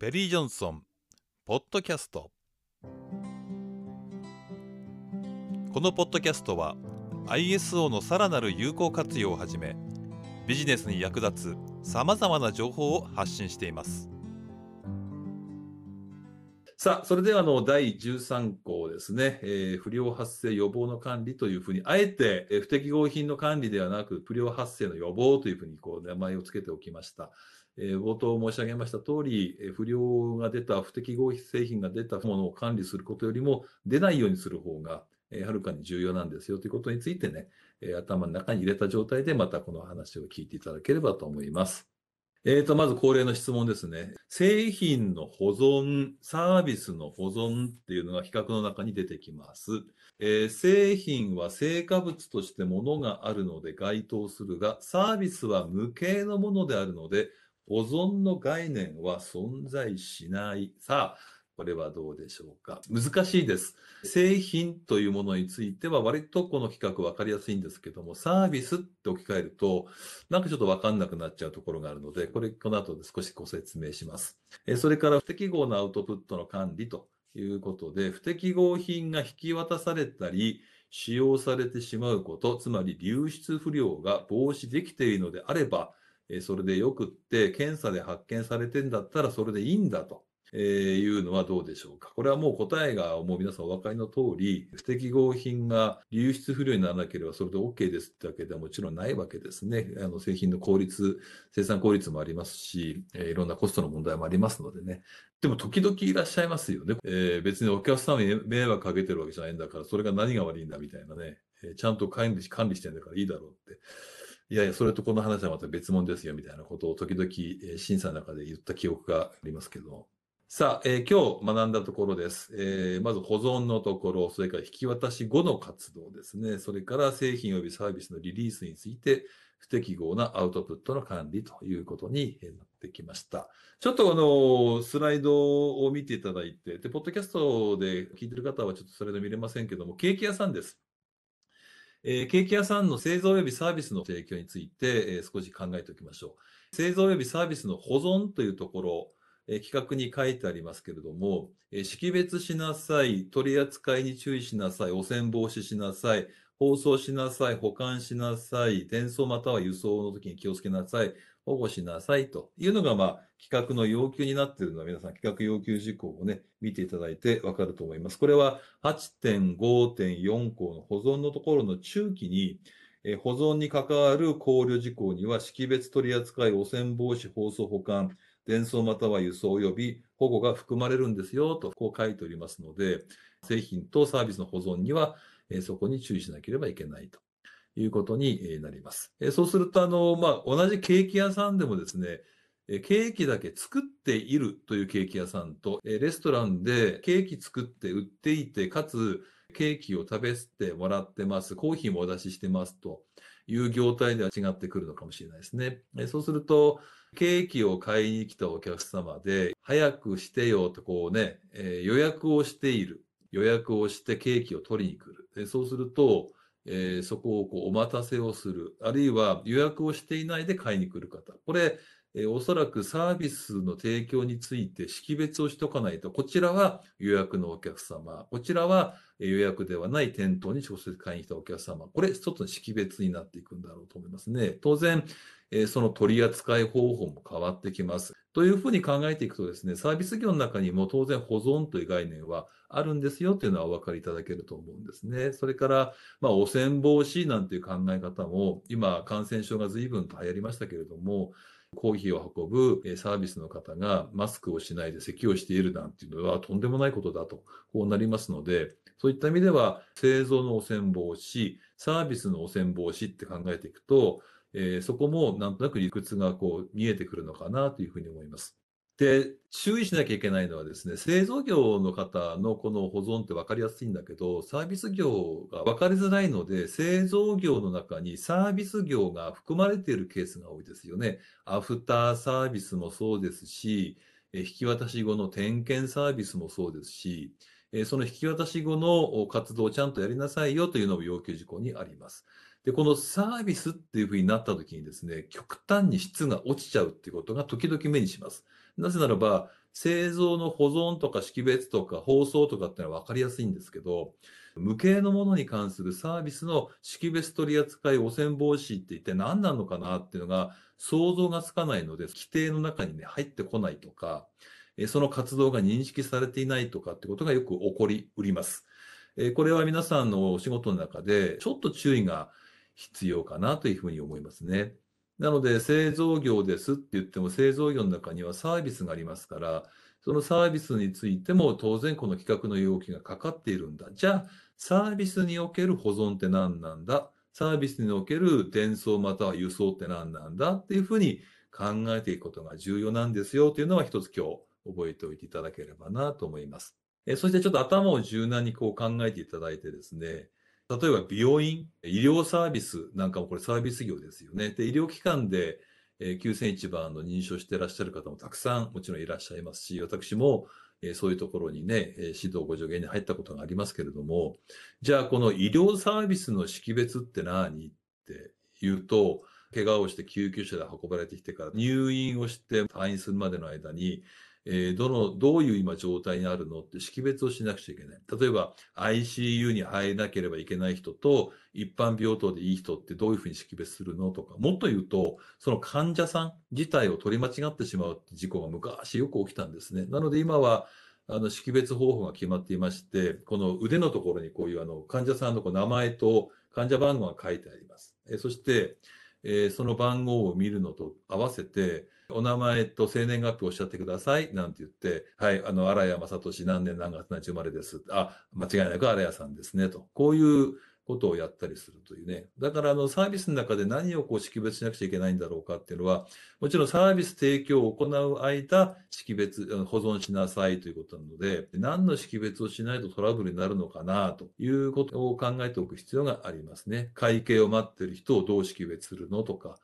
ペリー・ジョンソンポッドキャスト。このポッドキャストは ISO のさらなる有効活用をはじめビジネスに役立つさまざまな情報を発信しています。さあ、それではあの第13項ですね、えー不良発生予防の管理というふうに、あえてえー不適合品の管理ではなく、不良発生の予防というふうにこう名前を付けておきました。えー冒頭申し上げました通り、えー不良が出た、不適合製品が出たものを管理することよりも、出ないようにする方が、えーはるかに重要なんですよということについてね、えー頭の中に入れた状態でまたこの話を聞いていただければと思います。えーと、まず恒例の質問ですね。製品の保存、サービスの保存っていうのが比較の中に出てきます。えー製品は成果物として物があるので該当するが、サービスは無形のものであるので、保存の概念は存在しない。さあ、これはどうでしょうか？難しいです。製品というものについては割とこの比較分かりやすいんですけども、サービスって置き換えると、なんかちょっと分かんなくなっちゃうところがあるので、これ、この後で少しご説明します。えーそれから不適合なアウトプットの管理ということで、不適合品が引き渡されたり、使用されてしまうこと、つまり流出不良が防止できているのであれば、えーそれでよくって、検査で発見されてんだったらそれでいいんだと。えーいうのはどうでしょうか。これはもう答えがもう皆さんお分かりの通り、不適合品が流出不良にならなければそれで OK ですってわけではもちろんないわけですね。あの製品の効率、生産効率もありますし、えーいろんなコストの問題もありますのでね。でも時々いらっしゃいますよね。えー別にお客様に迷惑かけてるわけじゃないんだから、それが何が悪いんだみたいなね。えちゃんと管理管理してんだからいいだろうって。いやいや、それとこの話はまた別物ですよみたいなことを時々、審査の中で言った記憶がありますけど。さあ、えー今日学んだところです。えーまず保存のところ、それから引き渡し後の活動ですね。それから製品及びサービスのリリースについて、不適合なアウトプットの管理ということになってきました。ちょっとあの、スライドを見ていただいて、で、ポッドキャストで聞いてる方はちょっとスライド見れませんけども、ケーキ屋さんです。えーケーキ屋さんの製造及びサービスの提供について、えー少し考えておきましょう。製造及びサービスの保存というところ、えー企画に書いてありますけれども、えー識別しなさい、取り扱いに注意しなさい、汚染防止しなさい、包装しなさい、保管しなさい、転送または輸送の時に気をつけなさい、保護しなさいというのが、まあ、企画の要求になっているのは、皆さん企画要求事項をね、見ていただいてわかると思います。これは8.5.4項の保存のところの中期に、え保存に関わる考慮事項には、識別取扱い、汚染防止、包装保管、伝送または輸送及び保護が含まれるんですよと、こう書いておりますので、製品とサービスの保存には、えそこに注意しなければいけないということになります。そうすると、あの、まあ、同じケーキ屋さんでもですね、ケーキだけ作っているというケーキ屋さんと、レストランでケーキ作って売っていて、かつケーキを食べてもらってます、コーヒーもお出ししてますという業態では違ってくるのかもしれないですね。そうすると、ケーキを買いに来たお客様で、早くしてよとこうね、予約をしている。予約をしてケーキを取りに来る。そうすると、えーそこをこうお待たせをする。あるいは予約をしていないで買いに来る方。これ、えーおそらくサービスの提供について識別をしとかないと、こちらは予約のお客様、こちらは予約ではない店頭に直接買いに来たお客様、これ一つの識別になっていくんだろうと思いますね。当然、えーその取り扱い方法も変わってきます。というふうに考えていくとですね、サービス業の中にも当然保存という概念はあるんですよというのはお分かりいただけると思うんですね。それから、まあ、汚染防止なんていう考え方も、今、感染症が随分と流行りましたけれども、コーヒーを運ぶサービスの方がマスクをしないで咳をしているなんていうのはとんでもないことだと、こうなりますので、そういった意味では製造の汚染防止、サービスの汚染防止って考えていくと、えーそこもなんとなく理屈がこう見えてくるのかなというふうに思います。で、注意しなきゃいけないのはですね、製造業の方のこの保存って分かりやすいんだけど、サービス業が分かりづらいので、製造業の中にサービス業が含まれているケースが多いですよね。アフターサービスもそうですし、引き渡し後の点検サービスもそうですし、その引き渡し後の活動をちゃんとやりなさいよというのも要求事項にあります。で、このサービスっていうふうになった時にですね、極端に質が落ちちゃうっていうことが時々目にします。なぜならば、製造の保存とか識別とか包装とかってのは分かりやすいんですけど、無形のものに関するサービスの識別取扱い汚染防止って一体何なのかなっていうのが想像がつかないので、規定の中にね、入ってこないとか、その活動が認識されていないとかってことがよく起こりうります。これは皆さんのお仕事の中でちょっと注意が必要かなというふうに思いますね。なので、製造業ですって言っても、製造業の中にはサービスがありますから、そのサービスについても当然この規格の要求がかかっているんだ。じゃあ、サービスにおける保存って何なんだ？サービスにおける伝送または輸送って何なんだ？っていうふうに考えていくことが重要なんですよというのは一つ今日覚えておいていただければなと思います。そしてちょっと頭を柔軟にこう考えていただいてですね、例えば病院、医療サービスなんかもこれサービス業ですよね。で、医療機関で、え9001番の認証していらっしゃる方もたくさんもちろんいらっしゃいますし、私も、えそういうところにね、指導ご助言に入ったことがありますけれども、じゃあこの医療サービスの識別って何って言うと、怪我をして救急車で運ばれてきてから入院をして退院するまでの間に、えー、どの、どういう今状態にあるのって識別をしなくちゃいけない。例えば ICU に入らなければいけない人と一般病棟でいい人ってどういうふうに識別するのとか、もっと言うと、その患者さん自体を取り間違ってしまうって事故が昔よく起きたんですね。なので今は、あの識別方法が決まっていまして、この腕のところにこういうあの患者さんのこう名前と患者番号が書いてあります。えそして、えー、その番号を見るのと合わせて、お名前と生年月日をおっしゃってください。なんて言って、はい、あの、荒谷正俊何年何月何日生まれです。あ、間違いなく荒谷さんですね。と。こういうことをやったりするというね。だから、あの、サービスの中で何をこう識別しなくちゃいけないんだろうかっていうのは、もちろんサービス提供を行う間、識別、保存しなさいということなので、何の識別をしないとトラブルになるのかなということを考えておく必要がありますね。会計を待ってる人をどう識別するのとか、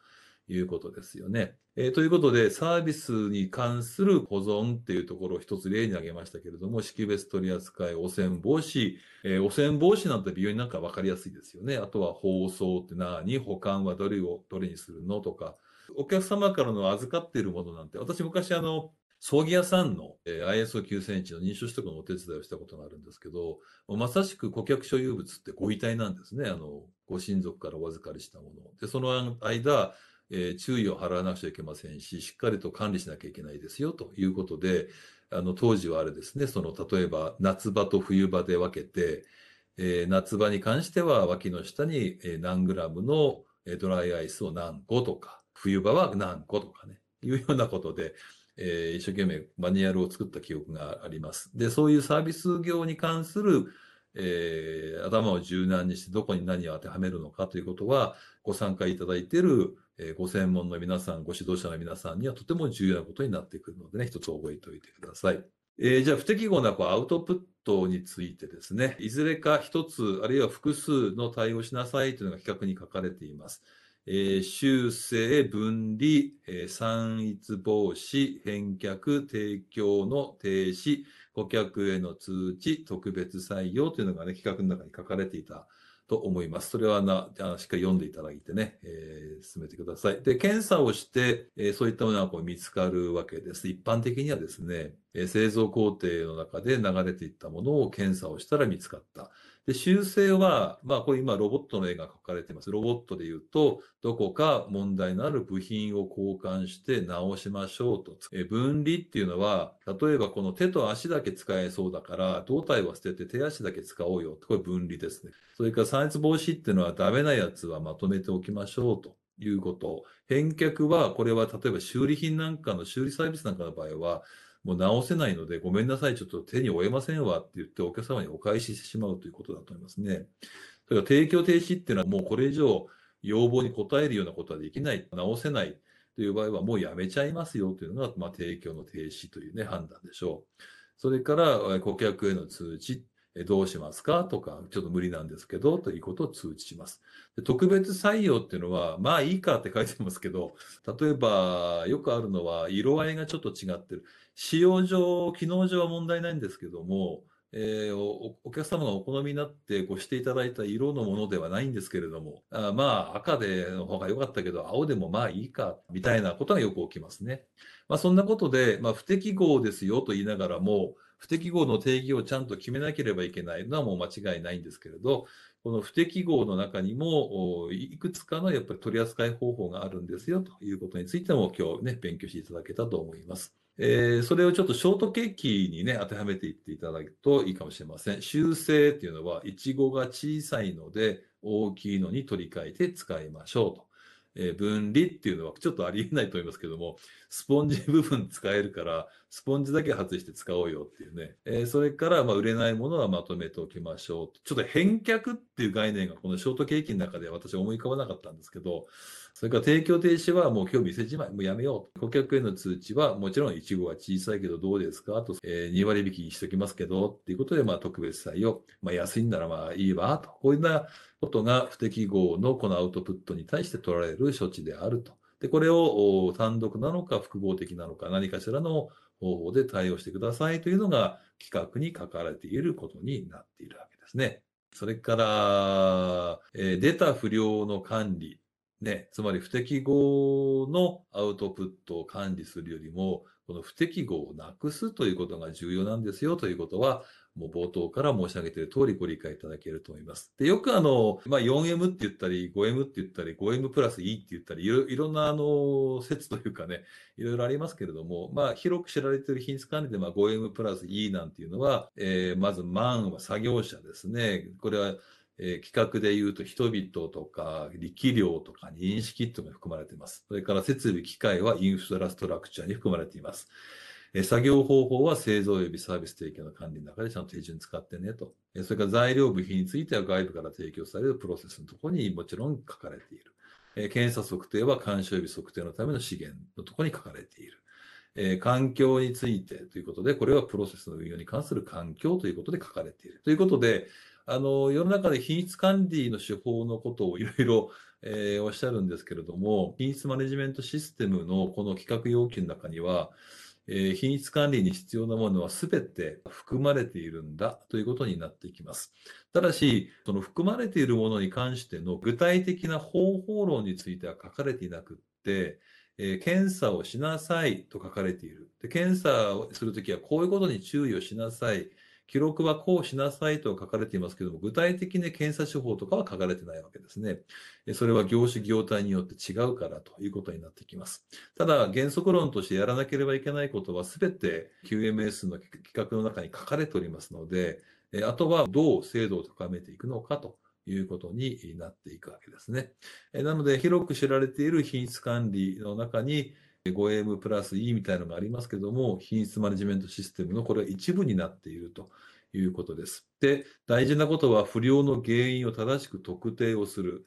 いうことですよね。えー、ということで、サービスに関する保存っていうところを一つ例に挙げましたけれども、識別取り扱い、汚染防止、えー、汚染防止なんて病院なんか分かりやすいですよね。あとは包装って何？保管はどれを、どれにするのとか、お客様からの預かっているものなんて、私昔あの、葬儀屋さんの、ISO9001 の認証取得のお手伝いをしたことがあるんですけど、まさしく顧客所有物ってご遺体なんですね。あの、ご親族からお預かりしたもの。で、その間、えー、注意を払わなくちゃいけませんし、しっかりと管理しなきゃいけないですよということで、あの当時はあれですね、その例えば夏場と冬場で分けて、えー、夏場に関しては脇の下に何グラムのドライアイスを何個とか、冬場は何個とかね、いうようなことで、えー、一生懸命マニュアルを作った記憶があります。で、そういうサービス業に関するえー、頭を柔軟にしてどこに何を当てはめるのかということは、ご参加いただいている、ご専門の皆さん、ご指導者の皆さんにはとても重要なことになってくるのでね、一つ覚えておいてください。えー、じゃあ、不適合なこうアウトプットについてですね、いずれか一つ、あるいは複数の対応しなさいというのが比較に書かれています。えー、修正、分離、えー、散逸防止、返却、提供の停止、顧客への通知、特別採用というのがね、企画の中に書かれていたと思います。それはな、しっかり読んでいただいてね、えー、進めてください。で、検査をして、えー、そういったものがこう見つかるわけです。一般的にはですね、えー、製造工程の中で流れていったものを検査をしたら見つかった。で、修正は、まあ、これ今ロボットの絵が描かれています。ロボットで言うと、どこか問題のある部品を交換して直しましょうと。え分離っていうのは、例えばこの手と足だけ使えそうだから、胴体は捨てて手足だけ使おうよ。これ分離ですね。それから散逸防止っていうのはダメなやつはまとめておきましょうと。いうこと。返却は、これは例えば修理品なんかの修理サービスなんかの場合は、もう直せないので、ごめんなさい、ちょっと手に負えませんわって言ってお客様にお返ししてしまうということだと思いますね。それから提供停止っていうのはもうこれ以上要望に応えるようなことはできない、直せないという場合はもうやめちゃいますよというのが、まあ、提供の停止というね、判断でしょう。それから顧客への通知、どうしますか？とか、ちょっと無理なんですけど、ということを通知します。で特別採用っていうのは、まあいいかって書いてますけど、例えばよくあるのは、色合いがちょっと違ってる。使用上、機能上は問題ないんですけども、えーおお客様がお好みになってごしていただいた色のものではないんですけれども、あまあ赤での方が良かったけど、青でもまあいいか、みたいなことがよく起きますね。まあそんなことで、まあ不適合ですよと言いながらも、不適合の定義をちゃんと決めなければいけないのはもう間違いないんですけれど、この不適合の中にも、いくつかのやっぱり取り扱い方法があるんですよということについても今日ね、勉強していただけたと思います。えーそれをちょっとショートケーキにね、当てはめていっていただくといいかもしれません。修正っていうのは、いちごが小さいので、大きいのに取り替えて使いましょうと。えー分離っていうのはちょっとありえないと思いますけども、スポンジ部分使えるから、スポンジだけ外して使おうよっていうね。えーそれから、まあ、売れないものはまとめておきましょう。ちょっと返却っていう概念がこのショートケーキの中で私は思い浮かばなかったんですけど、それから提供停止はもう今日店じまい、もうやめよう。顧客への通知はもちろんイチゴは小さいけどどうですか？と、えー2割引きにしときますけど、っていうことで、まあ特別採用。まあ安いんならまあいいわ、と。こういうなことが不適合のこのアウトプットに対して取られる処置であると。で、これを単独なのか複合的なのか何かしらの方法で対応してくださいというのが企画に書かれていることになっているわけですね。それから、えー出た不良の管理。ね、つまり不適合のアウトプットを管理するよりも、この不適合をなくすということが重要なんですよということは、もう冒頭から申し上げている通りご理解いただけると思います。で、よくあの、まあ、4M って言ったり、5M って言ったり、5M プラス E って言ったり、いろいろんなあの、説というかね、いろいろありますけれども、まあ、広く知られている品質管理で、まあ、5M プラス E なんていうのは、えーまず、万は作業者ですね。これは、えー企画で言うと人々とか力量とか認識というのが含まれています。それから設備機械はインフラストラクチャーに含まれています。作業方法は製造及びサービス提供の管理の中でちゃんと手順使ってねと。それから材料部品については外部から提供されるプロセスのところにもちろん書かれている。検査測定は干渉及び測定のための資源のところに書かれている。え環境についてということで、これはプロセスの運用に関する環境ということで書かれている。ということで、あの、世の中で品質管理の手法のことをいろいろ、えおっしゃるんですけれども、品質マネジメントシステムのこの企画要求の中には、えー品質管理に必要なものは全て含まれているんだということになっていきます。ただし、その含まれているものに関しての具体的な方法論については書かれていなくって、えー検査をしなさいと書かれている。で検査をするときはこういうことに注意をしなさい。記録はこうしなさいと書かれていますけども、具体的に検査手法とかは書かれてないわけですね。それは業種業態によって違うからということになってきます。ただ、原則論としてやらなければいけないことは全て QMS の企画の中に書かれておりますので、あとはどう精度を高めていくのかということになっていくわけですね。なので、広く知られている品質管理の中に、5M プラス E みたいなのがありますけども、品質マネジメントシステムのこれは一部になっているということです。で、大事なことは不良の原因を正しく特定をする。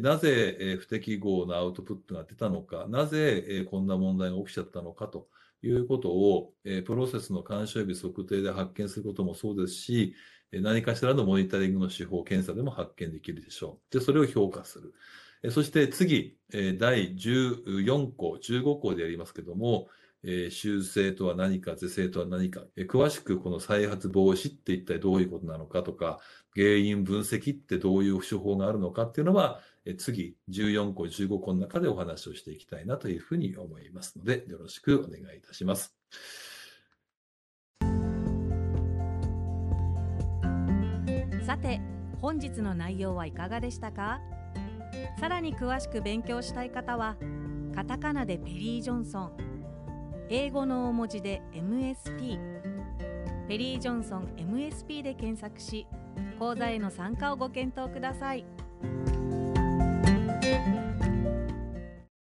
なぜ不適合なアウトプットが出たのか、なぜこんな問題が起きちゃったのかということを、プロセスの干渉日測定で発見することもそうですし、何かしらのモニタリングの手法、検査でも発見できるでしょう。で、それを評価する。そして次、第14項、15項でやりますけども、修正とは何か、是正とは何か、詳しくこの再発防止って一体どういうことなのかとか、原因分析ってどういう手法があるのかっていうのは、次、14項、15項の中でお話をしていきたいなというふうに思いますので、よろしくお願いいたします。さて本日の内容はいかがでしたか？さらに詳しく勉強したい方はカタカナでペリー・ジョンソン英語の大文字で MSP ペリー・ジョンソン MSP で検索し講座への参加をご検討ください。